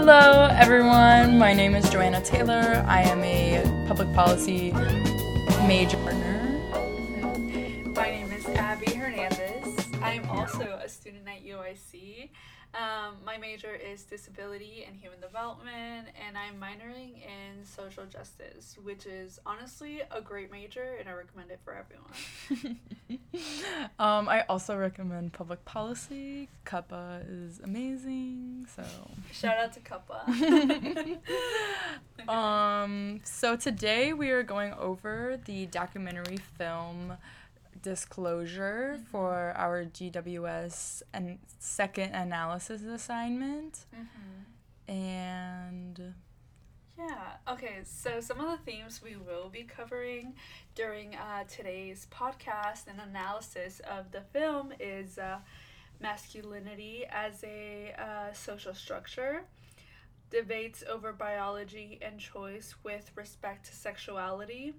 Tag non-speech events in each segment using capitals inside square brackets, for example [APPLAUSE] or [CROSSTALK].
Hello, everyone. My name is Johanna Taylor. I am a public policy major. My name is Abby Hernandez. I am also a student at UIC. Um, my major is disability and human development, and I'm minoring in social justice, which is honestly a great major, and I recommend it for everyone. [LAUGHS] um, I also recommend public policy. CUPPA is amazing. So shout out to CUPPA. [LAUGHS] [LAUGHS] um, so today we are going over the documentary film disclosure mm-hmm. for our GWS and second analysis assignment. Mm-hmm. And yeah, okay, so some of the themes we will be covering during uh, today's podcast and analysis of the film is uh, masculinity as a uh, social structure, debates over biology and choice with respect to sexuality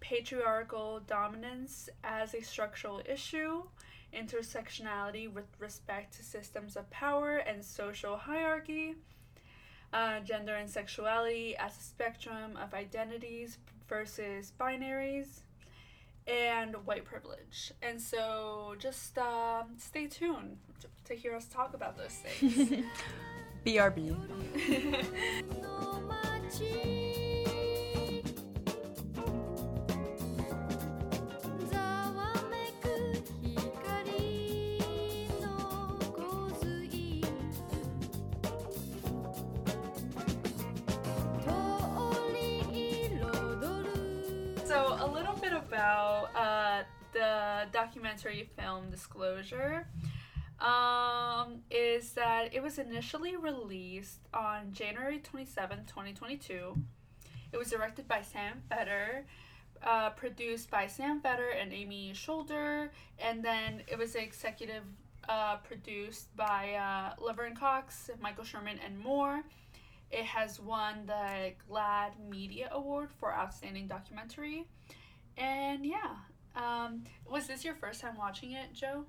patriarchal dominance as a structural issue, intersectionality with respect to systems of power and social hierarchy, uh, gender and sexuality as a spectrum of identities versus binaries, and white privilege. And so just uh, stay tuned to hear us talk about those things. [LAUGHS] BRB. [LAUGHS] about uh, the documentary film Disclosure um, is that it was initially released on January 27, 2022. It was directed by Sam Feder, uh, produced by Sam Feder and Amy Scholder, and then it was executive uh, produced by uh, Laverne Cox, Michael Sherman, and more. It has won the GLAAD Media Award for Outstanding Documentary. And yeah, um, was this your first time watching it, Joe?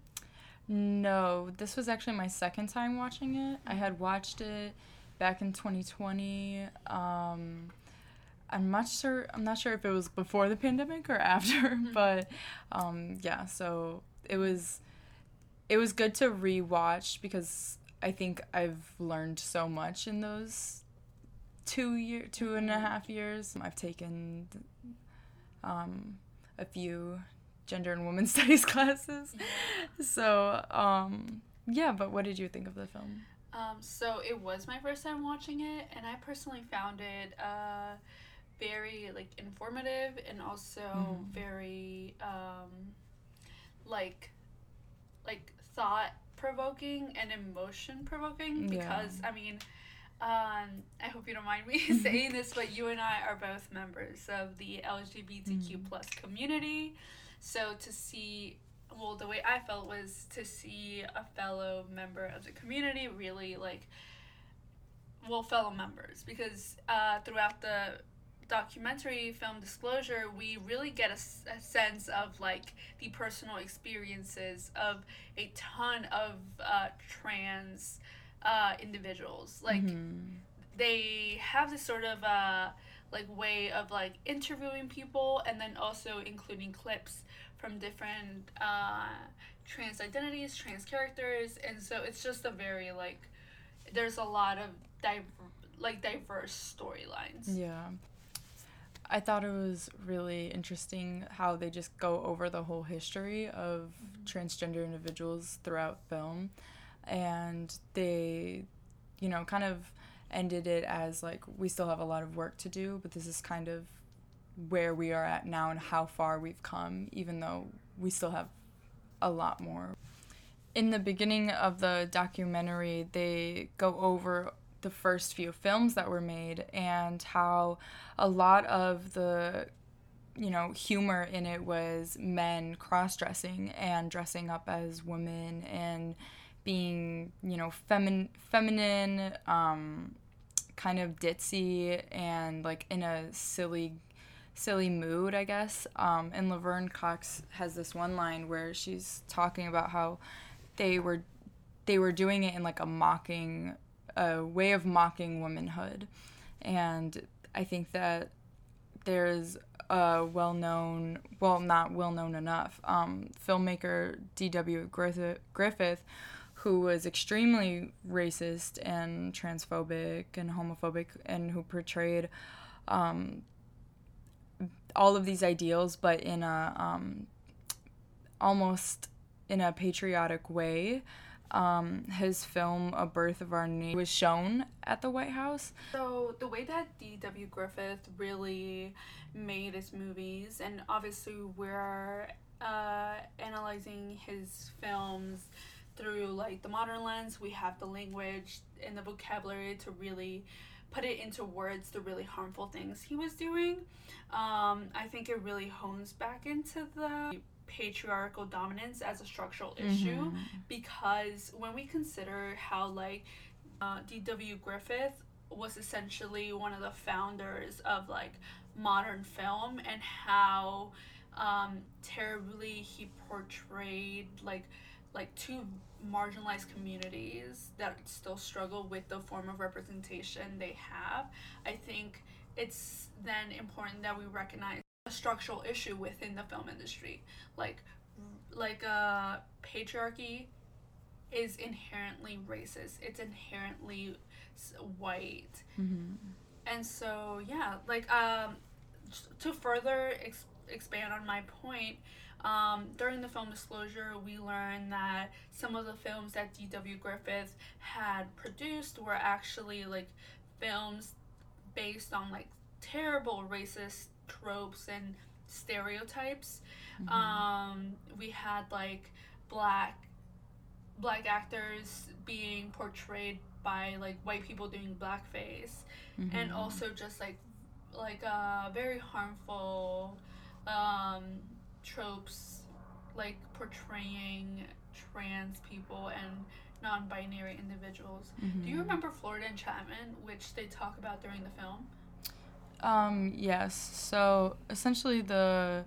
No, this was actually my second time watching it. I had watched it back in 2020. Um, I'm not sure. I'm not sure if it was before the pandemic or [LAUGHS] after, [LAUGHS] mm-hmm. but um, yeah. So it was, it was good to rewatch because I think I've learned so much in those two year, two and a mm-hmm. half years. I've taken um, a few gender and women's [LAUGHS] studies classes. So, um, yeah, but what did you think of the film? Um, so it was my first time watching it, and I personally found it uh, very like informative and also mm-hmm. very um, like like thought provoking and emotion provoking because yeah. I mean um, I hope you don't mind me [LAUGHS] saying this, but you and I are both members of the LGBTQ mm. plus community. So to see, well, the way I felt was to see a fellow member of the community really like, well, fellow members, because uh, throughout the documentary film disclosure we really get a, a, sense of like the personal experiences of a ton of uh, trans uh, individuals. Like mm-hmm. they have this sort of uh, like way of like interviewing people and then also including clips from different uh, trans identities, trans characters, and so it's just a very like there's a lot of div- like diverse storylines. Yeah. I thought it was really interesting how they just go over the whole history of mm-hmm. transgender individuals throughout film and they you know kind of ended it as like we still have a lot of work to do but this is kind of where we are at now and how far we've come even though we still have a lot more. In the beginning of the documentary they go over the first few films that were made and how a lot of the you know humor in it was men cross-dressing and dressing up as women and being you know femin- feminine um, kind of ditzy and like in a silly silly mood i guess um, and laverne cox has this one line where she's talking about how they were they were doing it in like a mocking a way of mocking womanhood. And I think that there's a well known, well, not well known enough, um, filmmaker D.W. Griffith, who was extremely racist and transphobic and homophobic, and who portrayed um, all of these ideals, but in a um, almost in a patriotic way. Um, his film A Birth of Our Nation was shown at the White House. So the way that D.W. Griffith really made his movies, and obviously we're uh, analyzing his films through like the modern lens. We have the language and the vocabulary to really put it into words the really harmful things he was doing. Um, I think it really hones back into the patriarchal dominance as a structural issue mm-hmm. because when we consider how like uh, D.W. Griffith was essentially one of the founders of like modern film and how um, terribly he portrayed like like two marginalized communities that still struggle with the form of representation they have i think it's then important that we recognize a structural issue within the film industry. Like like uh patriarchy is inherently racist. It's inherently white. Mm-hmm. and so yeah like um to further ex- expand on my point um, during the film disclosure, we learned that some of the films that D.W. Griffith had produced were actually like films based on like terrible racist tropes and stereotypes. Mm-hmm. Um, we had like black black actors being portrayed by like white people doing blackface, mm-hmm. and also just like like uh, very harmful um, tropes like portraying trans people and non-binary individuals. Mm-hmm. Do you mm-hmm. remember Florida Enchantment, which they talk about during the film? Um, yes. So essentially, the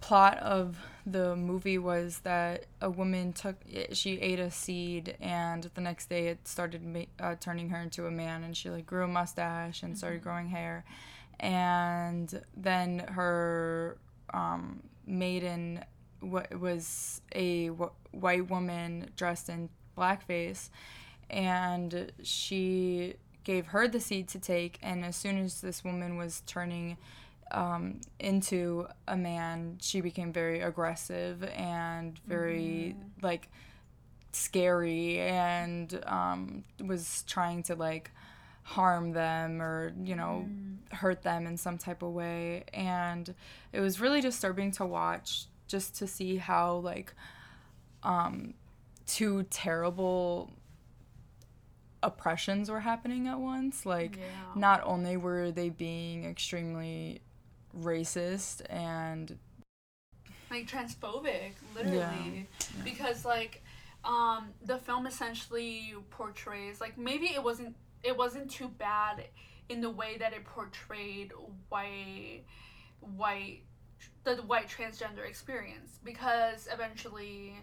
plot of the movie was that a woman took she ate a seed and the next day it started ma- uh, turning her into a man and she like grew a mustache and mm-hmm. started growing hair and then her um, maiden what was a w- white woman dressed in blackface and she gave her the seed to take and as soon as this woman was turning um, into a man she became very aggressive and very mm. like scary and um, was trying to like harm them or you know mm. hurt them in some type of way and it was really disturbing to watch just to see how like um two terrible oppressions were happening at once like yeah. not only were they being extremely racist and like transphobic literally yeah. Yeah. because like um the film essentially portrays like maybe it wasn't it wasn't too bad in the way that it portrayed white white the white transgender experience because eventually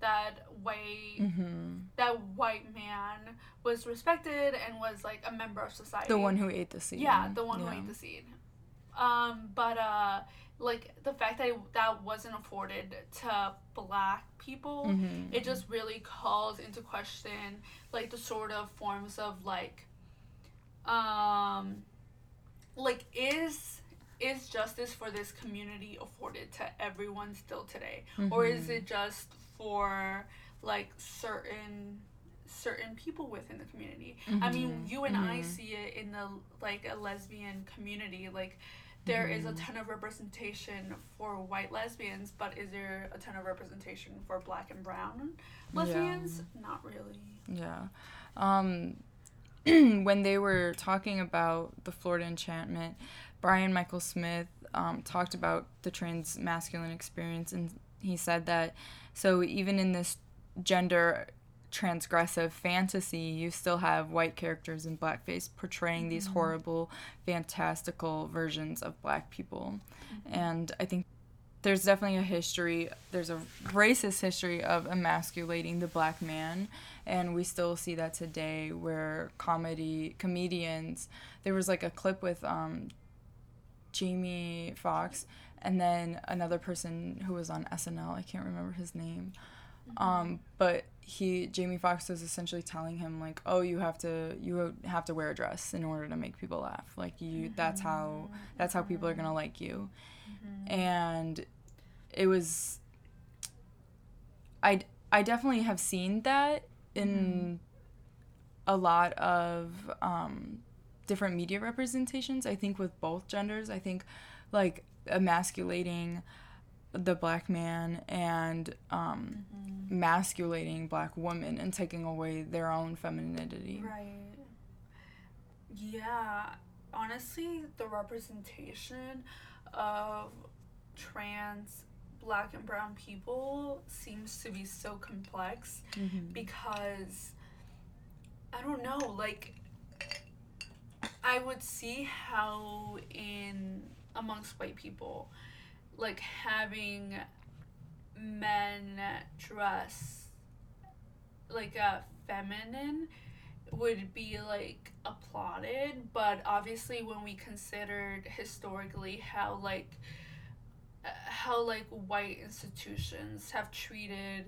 that white mm-hmm. that white man was respected and was like a member of society the one who ate the seed yeah the one yeah. who ate the seed um but uh like the fact that that wasn't afforded to black people mm-hmm. it just really calls into question like the sort of forms of like um like is is justice for this community afforded to everyone still today mm-hmm. or is it just for like certain certain people within the community mm-hmm. i mean mm-hmm. you and i mm-hmm. see it in the like a lesbian community like there is a mm-hmm. ton of representation for white lesbians, but is there a ton of representation for black and brown lesbians? Yeah. Not really. Yeah. Um, [CLEARS THROAT] when they were talking about the Florida Enchantment, Brian Michael Smith um, talked about the trans masculine experience, and he said that so even in this gender transgressive fantasy, you still have white characters in blackface portraying mm-hmm. these horrible, fantastical versions of black people. Mm-hmm. And I think there's definitely a history there's a racist history of emasculating the black man and we still see that today where comedy comedians there was like a clip with um Jamie Foxx and then another person who was on SNL I can't remember his name. Um but he Jamie Foxx was essentially telling him like oh you have to you have to wear a dress in order to make people laugh. Like you that's how that's how people are going to like you. And it was I I definitely have seen that in a lot of um, different media representations. I think with both genders, I think like emasculating the black man and um, masculating black women and taking away their own femininity. Right. Yeah. Honestly, the representation of trans black and brown people seems to be so complex Mhm. because I don't know, like I would see how in amongst white people like having men dress like a feminine would be like applauded but obviously when we considered historically how like uh, how like white institutions have treated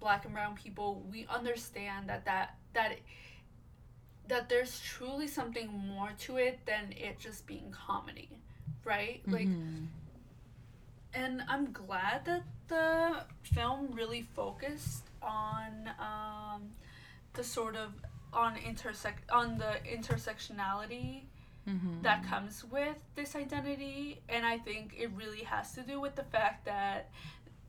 black and brown people we understand that that that that there's truly something more to it than it just being comedy right like Mhm. and I'm glad that the film really focused on um, the sort of on intersect on the intersectionality Mhm. that comes with this identity and I think it really has to do with the fact that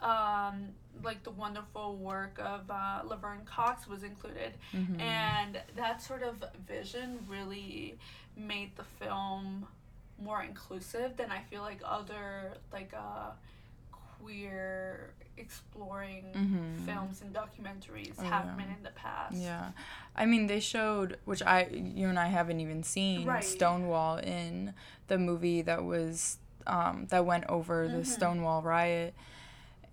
um, like the wonderful work of uh, Laverne Cox was included Mhm. and that sort of vision really made the film more inclusive than I feel like other like uh queer exploring Mhm. films and documentaries Oh, have yeah. been in the past. Yeah. I mean, they showed, which I, you and I haven't even seen, Right. Stonewall in the movie that was, um, that went over the Mhm. Stonewall riot.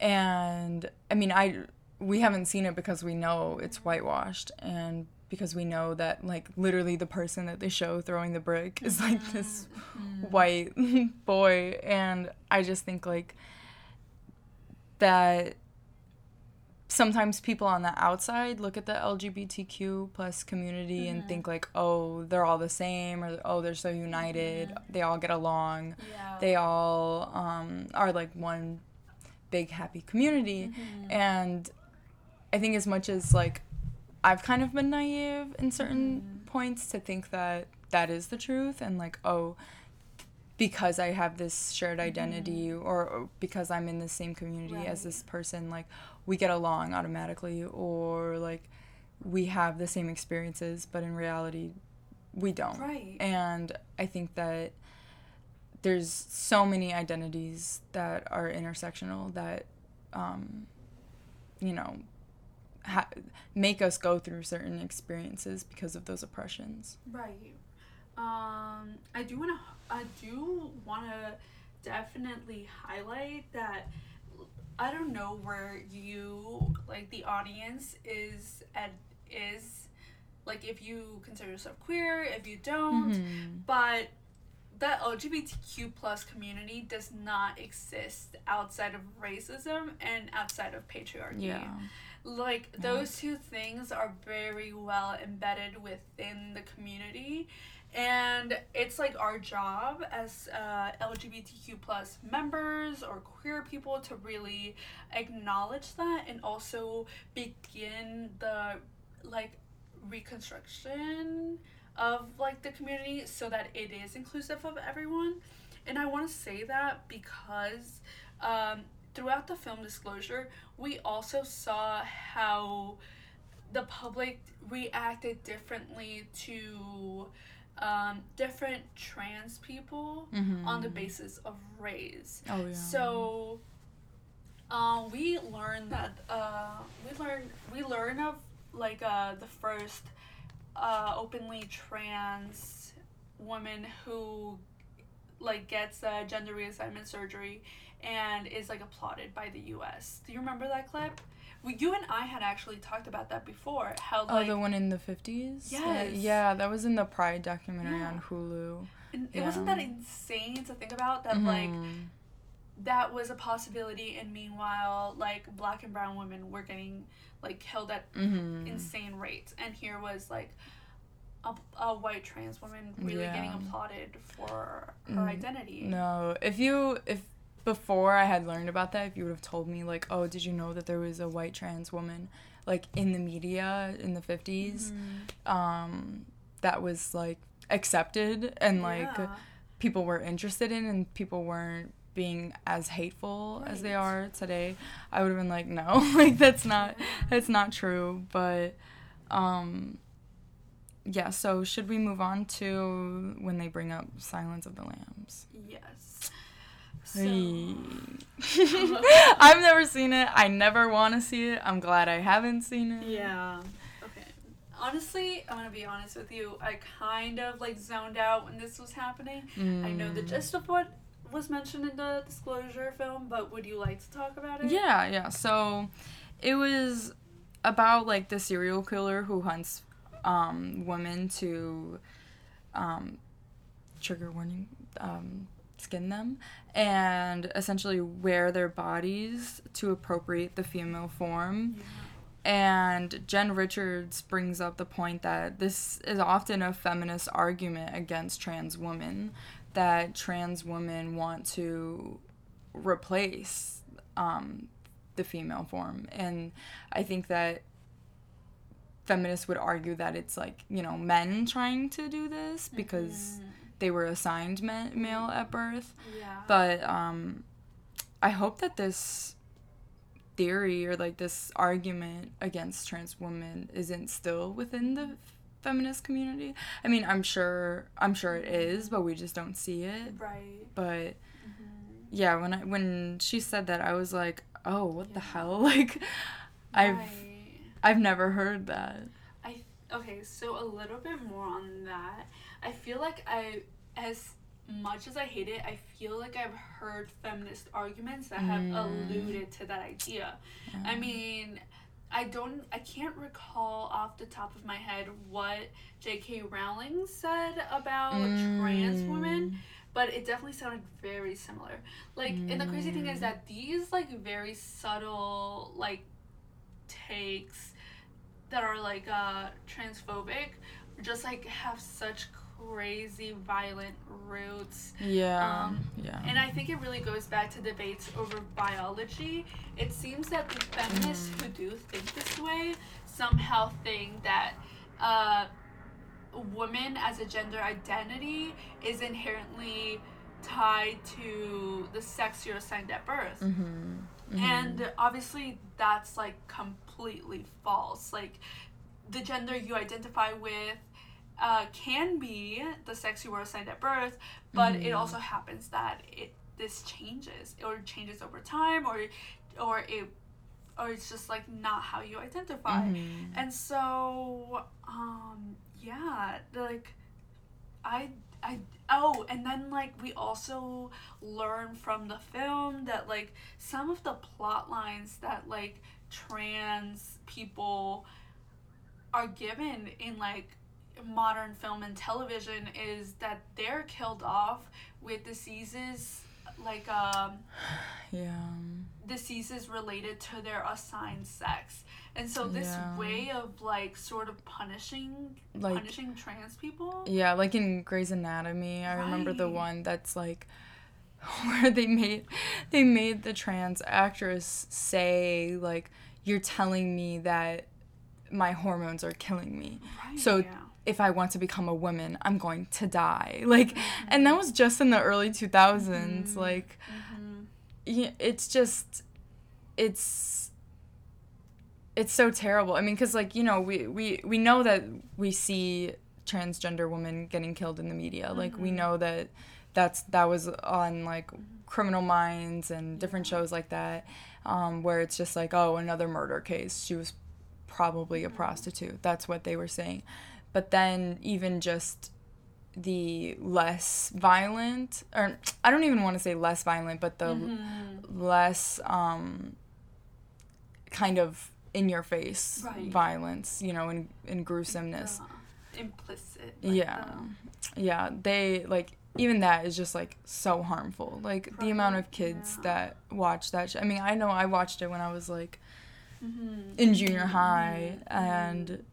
And, I mean, I, we haven't seen it because we know it's whitewashed and because we know that, like, literally the person that they show throwing the brick is, like, this Mhm. white [LAUGHS] boy. And I just think, like, that sometimes people on the outside look at the LGBTQ plus community and Mhm. think like, oh, they're all the same, or oh, they're so united, Mhm. they all get along, Yeah. they all um, are like one big happy community. Mhm. And I think as much as like I've kind of been naive in certain Mhm. points to think that that is the truth and like, oh, because I have this shared identity or, or because I'm in the same community as Mm-hmm. This person, like we get along automatically or like we have the same experiences, but in reality, we don't. Right. And I think that there's so many identities that are intersectional that, um, you know, ha- make us go through certain experiences because of those oppressions. Right. Um, I do want to. I do want to definitely highlight that. I don't know where you like the audience is at is like if you consider yourself queer if you don't Mhm. but that LGBTQ plus community does not exist outside of racism and outside of patriarchy Yeah. like Yeah. those two things are very well embedded within the community and it's like our job as uh, lgbtq plus members or queer people to really acknowledge that and also begin the like reconstruction of like the community so that it is inclusive of everyone. And i want to say that because um, throughout the film disclosure we also saw how the public reacted differently to um, different trans people on the Mhm. basis of race. Oh yeah. So uh, we learned that uh, we learned we learn of like uh, the first uh, openly trans woman who like gets uh, gender reassignment surgery and is like applauded by the U.S. Do you remember that clip? Well, you and I had actually talked about that before. How oh, like the one in the fifties. Yes. yeah, that was in the Pride documentary Yeah. on Hulu. and it wasn't that insane to think about that like Mhm. that was a possibility, and meanwhile like black and brown women were getting like killed at Mhm. insane rates, and here was like. A, a white trans woman really getting applauded for her Mm, identity. No, if you if before I had learned about that, if you would have told me like, oh, did you know that there was a white trans woman like in the media in the 50s Mhm. um that was like accepted and like Yeah. people were interested in and people weren't being as hateful as they are today, I would have been like, no, [LAUGHS] like that's not that's not true, but um yeah, so should we move on to when they bring up Silence of the Lambs? Yes. So, [LAUGHS] I've never seen it. I never want to see it. I'm glad I haven't seen it. yeah. Okay. Honestly, I'm gonna be honest with you. I kind of like zoned out when this was happening. I know the Mm. gist of what was mentioned in the disclosure film, but would you like to talk about it? Yeah, yeah. So it was about like the serial killer who hunts um, women to um, trigger warning um, skin them and essentially wear their bodies to appropriate the female form. Yeah. And Jen Richards brings up the point that this is often a feminist argument against trans women, that trans women want to replace um, the female form. And I think that feminists would argue that it's like, you know, men trying to do this because Mhm. they were assigned ma- male at birth. Yeah. But um, I hope that this theory or like this argument against trans women isn't still within the feminist community. I mean, I'm sure I'm sure it is, but we just don't see it. right. But Mhm. yeah, when I when she said that, I was like, "Oh, what the hell?" [LAUGHS] Like Right. I've never heard that. I okay, so a little bit more on that. I feel like I as much as I hate it, I feel like I've heard feminist arguments that have Mm. alluded to that idea. I mean, I don't I can't recall off the top of my head what J.K. Rowling said about trans women, Mm. but it definitely sounded very similar. Like, and the crazy thing is Mm. that these like very subtle like takes that are like uh transphobic just like have such crazy violent roots Yeah. Um, yeah. and I think it really goes back to debates over biology. It seems that the feminists who do think this way somehow think that uh, woman as a gender identity is inherently tied to the sex you're assigned at birth. mhm. Mhm. And obviously, that's like completely false. Like, the gender you identify with uh, can be the sex you were assigned at birth, but it Mhm. also happens that it this changes or changes over time, or or it or it's just like not how you identify. Mhm. And so, um, yeah, like, I, I, oh, and then like we also learn from the film that like some of the plot lines that like trans people are given in like modern film and television is that they're killed off with diseases like um [SIGHS] yeah. diseases related to their assigned sex. And so this Yeah. way of like sort of punishing Like punishing trans people. Yeah, like in Grey's Anatomy, I remember the one that's like [LAUGHS] where they made they made the trans actress say like you're telling me that my hormones are killing me. Right. So yeah. if I want to become a woman, I'm going to die. [LAUGHS] Like and that was just in the early 2000s Mhm. like Mhm. yeah, it's just it's it's so terrible. I mean, because like you know, we we we know that we see transgender women getting killed in the media. Like we Mhm. know that that's that was on like Criminal Minds and different shows like that, um, where it's just like oh another murder case. She was probably a Mhm. prostitute. That's what they were saying. But then even just the less violent or I don't even want to say less violent, but the Mhm. less um kind of in your face Right. violence, you know, and, and gruesomeness. The implicit. like yeah. Yeah, they like even that is just like so harmful. Like the amount of kids yeah. that watch that sh- I mean, I know I watched it when I was like the, mhm, in junior high mhm, and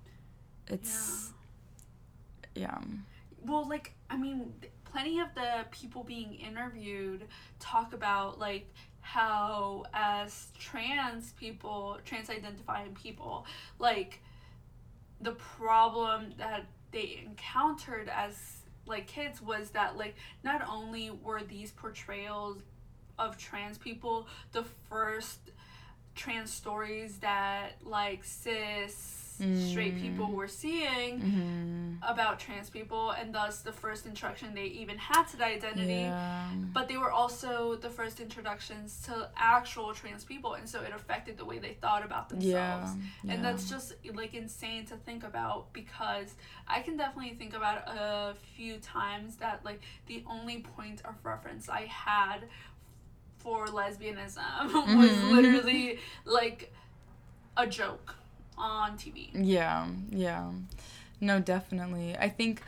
it's yeah. well like i mean plenty of the people being interviewed talk about like how as trans people trans identifying people like the problem that they encountered as like kids was that like not only were these portrayals of trans people the first trans stories that like cis straight Mm. people were seeing Mhm. about trans people and thus the first introduction they even had to the identity Yeah. but they were also the first introductions to actual trans people and so it affected the way they thought about themselves Yeah. and yeah. that's just like insane to think about because i can definitely think about a few times that like the only point of reference i had for lesbianism [LAUGHS] was Mhm. literally like a joke on tv Yeah, yeah. No, definitely. I think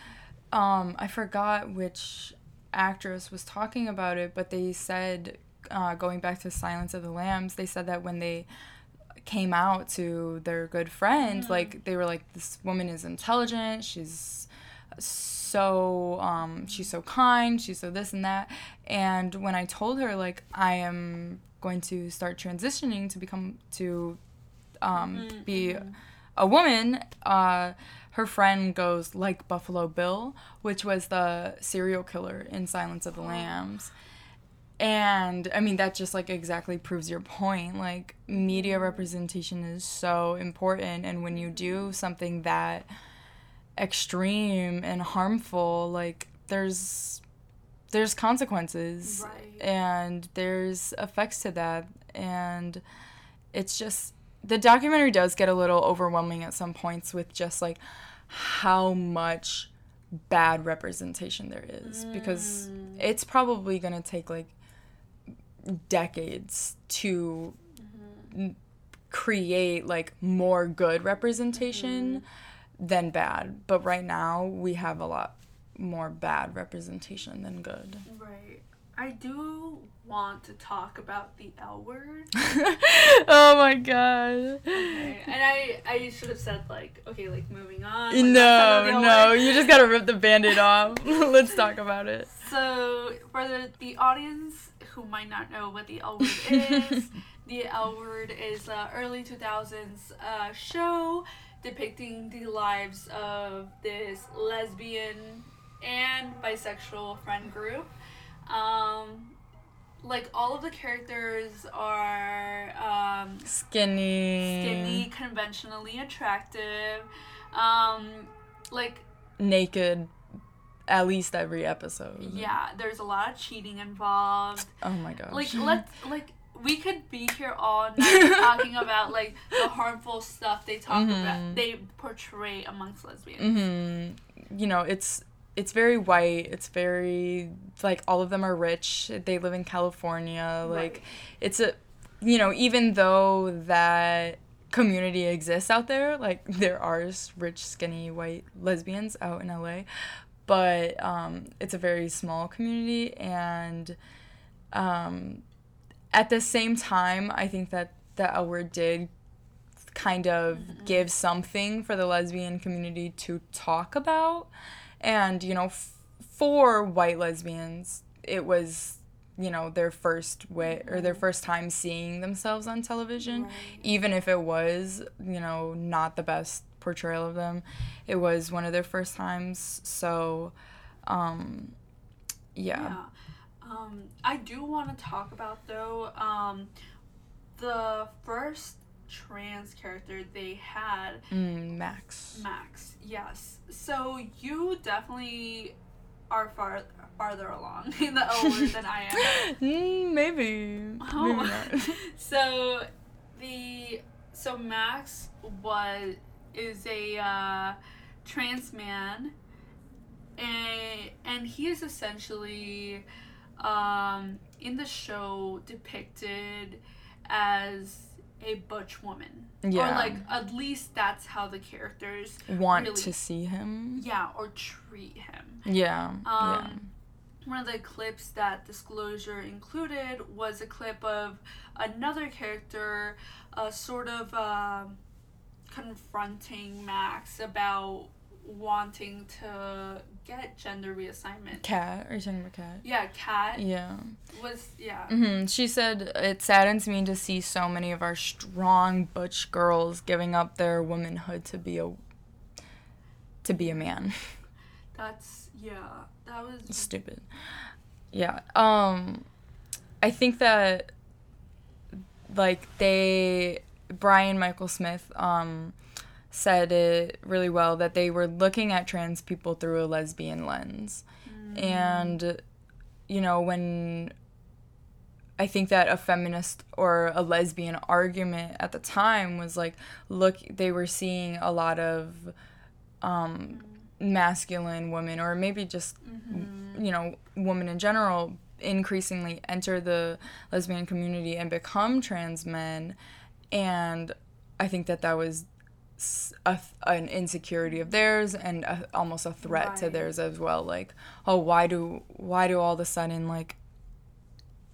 um I forgot which actress was talking about it, but they said uh going back to Silence of the Lambs, they said that when they came out to their good friend, Mhm. like they were like this woman is intelligent, she's so um she's so kind, she's so this and that. And when I told her like I am going to start transitioning to become to um Mhm, be a woman, uh, her friend goes like Buffalo Bill, which was the serial killer in Silence of the Lambs. And I mean, that just like exactly proves your point. Like, media representation is so important. And when you do something that extreme and harmful, like, there's there's consequences Right. and there's effects to that and it's just the documentary does get a little overwhelming at some points with just like how much bad representation there is because Mm. it's probably going to take like decades to Mm-hmm. create like more good representation than bad but right now we have a lot more bad representation than good Right. I do want to talk about the L word. [LAUGHS] oh my god Okay. And I I should have said like okay like moving on. like, no no you just gotta rip the band-aid off [LAUGHS] let's talk about it So for the the audience who might not know what the L word [LAUGHS] is, the L word is a early two thousands uh, show depicting the lives of this lesbian and bisexual friend group. Um, like all of the characters are um, skinny skinny, conventionally attractive. Um, like naked at least every episode yeah, there's a lot of cheating involved. oh my gosh Like let's like we could be here all [LAUGHS] night talking about like the harmful stuff they talk Mhm. about they portray amongst lesbians. hmm You know, it's it's very white. It's very like all of them are rich. They live in California. Like Right. it's a you know, even though that community exists out there, like [LAUGHS] there are rich, skinny white lesbians out in LA, but um, it's a very small community and um, at the same time, I think that the L word did kind of give something for the lesbian community to talk about. And, you know, f- for white lesbians, it was, you know, their first way or their first time seeing themselves on television. Right. Even if it was, you know, not the best portrayal of them, it was one of their first times. So, um, yeah. Yeah. Um, I do want to talk about though um, the first trans character they had, Mm, Max. Max. Yes. So you definitely are far farther along [LAUGHS] in the L word than I am. [LAUGHS] Mm, maybe. Oh. Maybe not. [LAUGHS] so the so Max was is a uh, trans man and and he is essentially um, in the show depicted as a butch woman. Yeah. Or like at least that's how the characters Want really- to see him. yeah, or treat him. Yeah. Um, One of the clips that Disclosure included was a clip of another character, uh, sort of uh, confronting Max about wanting to get gender reassignment. Cat. Are you talking about Cat? Yeah, Cat. Yeah. was yeah. hmm She said, It saddens me to see so many of our strong butch girls giving up their womanhood to be a to be a man. That's yeah. That was Stupid. Yeah. Um I think that like they Brian Michael Smith um said it really well that they were looking at trans people through a lesbian lens. Mm. And you know, when I think that a feminist or a lesbian argument at the time was like, look, they were seeing a lot of um, mm. masculine women, or maybe just, mm-hmm. you know, women in general, increasingly enter the lesbian community and become trans men. And I think that that was a, an insecurity of theirs and a, almost a threat to theirs as well. Like, oh, why do why do all of a sudden like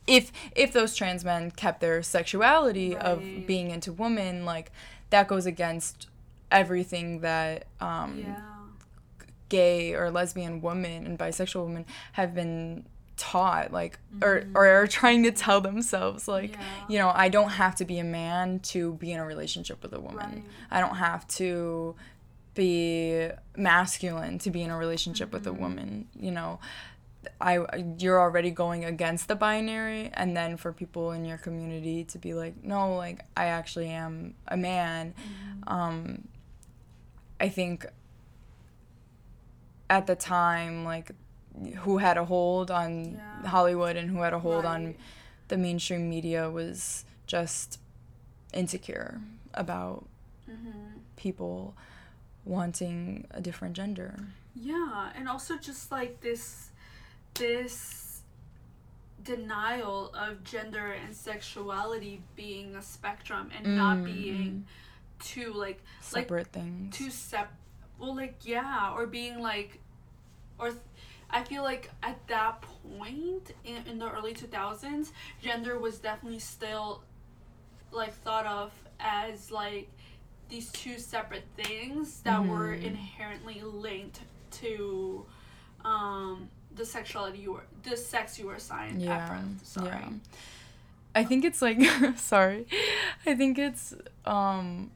if if those trans men kept their sexuality of being into women, like that goes against everything that um, yeah. gay or lesbian women and bisexual women have been taught like or or are trying to tell themselves like Mm-hmm. Yeah. you know I don't have to be a man to be in a relationship with a woman. Right. I don't have to be masculine to be in a relationship with Mm-hmm. a woman, you know. I you're already going against the binary and then for people in your community to be like no like I actually am a man Mm-hmm. um I think at the time like who had a hold on Yeah. Hollywood and who had a hold on the mainstream media was just insecure about Mm-hmm. people wanting a different gender. Yeah, and also just like this this denial of gender and sexuality being a spectrum and not Mm, being two like Separate things. two sep well like yeah or being like or th- I feel like at that point in, in the early 2000s gender was definitely still like thought of as like these two separate things that were Mhm. inherently linked to um the sexuality you were the sex you were assigned at yeah. birth sorry Yeah. I think it's like [LAUGHS] sorry. I think it's um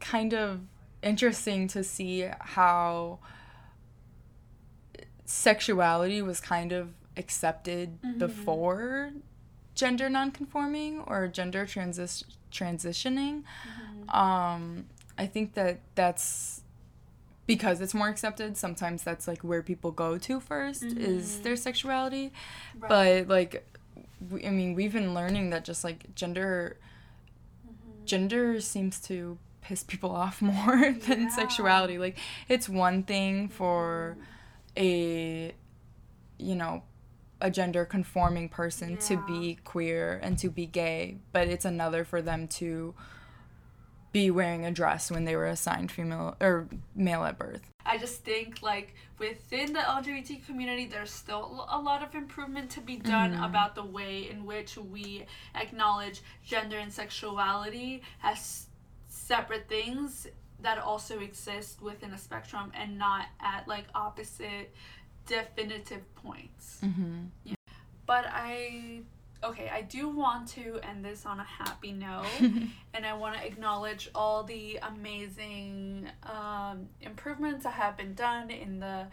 kind of interesting to see how sexuality was kind of accepted Mhm. before gender nonconforming or gender transis- transitioning. Mhm. Um, I think that that's because it's more accepted. Sometimes that's like where people go to 1st is Mhm. their sexuality. Right. But like, we, I mean, we've been learning that just like gender, Mhm. gender seems to piss people [LAUGHS] off more than Yeah. sexuality. Like, it's one thing for a, you know, a gender conforming person to be queer and to be gay, but it's another for them to be wearing a dress when they were assigned female or male at birth. I just think like within the LGBT community, there's still a lot of improvement to be done Mhm. about the way in which we acknowledge gender and sexuality as separate things that also exist within a spectrum and not at like opposite definitive points. Mm-hmm. But I okay, I do want to end this on a happy note [LAUGHS] and I want to acknowledge all the amazing um, improvements that have been done in the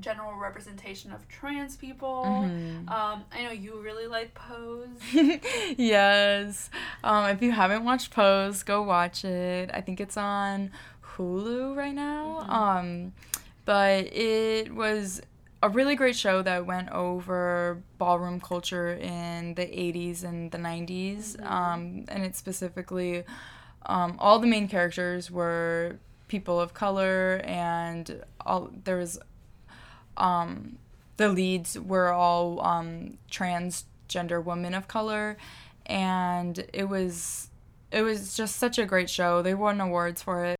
general representation of trans people. Mhm. Um, I know you really like Pose. [LAUGHS] yes. Um, if you haven't watched Pose, go watch it. I think it's on Hulu right now. Mhm. Um, but it was a really great show that went over ballroom culture in the 80s and the 90s. Mhm. Um, and it specifically, um, all the main characters were people of color, and all there was um, the leads were all um, transgender women of color, and it was it was just such a great show. They won awards for it.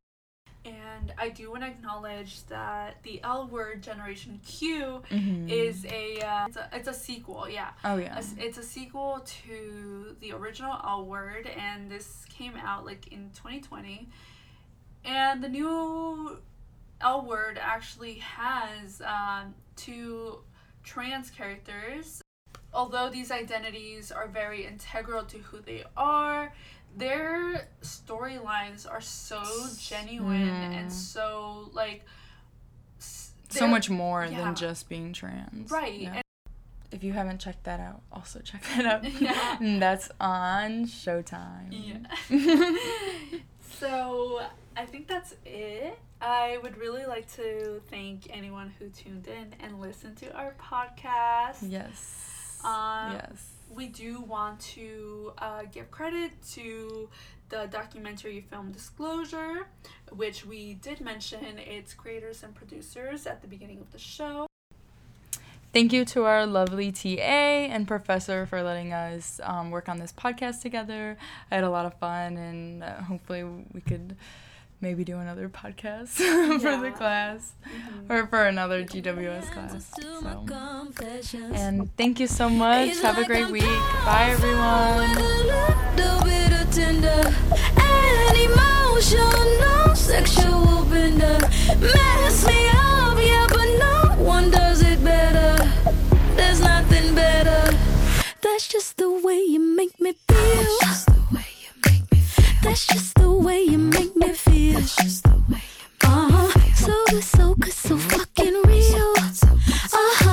And I do want to acknowledge that the L Word Generation Q Mhm. is a, uh, it's a it's a sequel. Yeah. oh yeah, A- It's a sequel to the original L Word, and this came out like in 2020. And the new L Word actually has um, two trans characters. Although these identities are very integral to who they are, their storylines are so genuine and Mm. so like. so much more yeah. than just being trans. Right. Yeah. And If you haven't checked that out, also check that out. [LAUGHS] Yeah. [LAUGHS] That's on Showtime. Yeah. [LAUGHS] so I think that's it. I would really like to thank anyone who tuned in and listened to our podcast. yes. Um, yes. We do want to uh, give credit to the documentary film Disclosure, which we did mention its creators and producers at the beginning of the show. Thank you to our lovely TA and professor for letting us um, work on this podcast together. I had a lot of fun, and uh, hopefully, we could maybe do another podcast [LAUGHS] for the class Mhm. or for another GWS class. So. And thank you so much. Have a great week. Bye, everyone. That's just the way you make me feel. Uh. So so so fucking real. Uh-huh.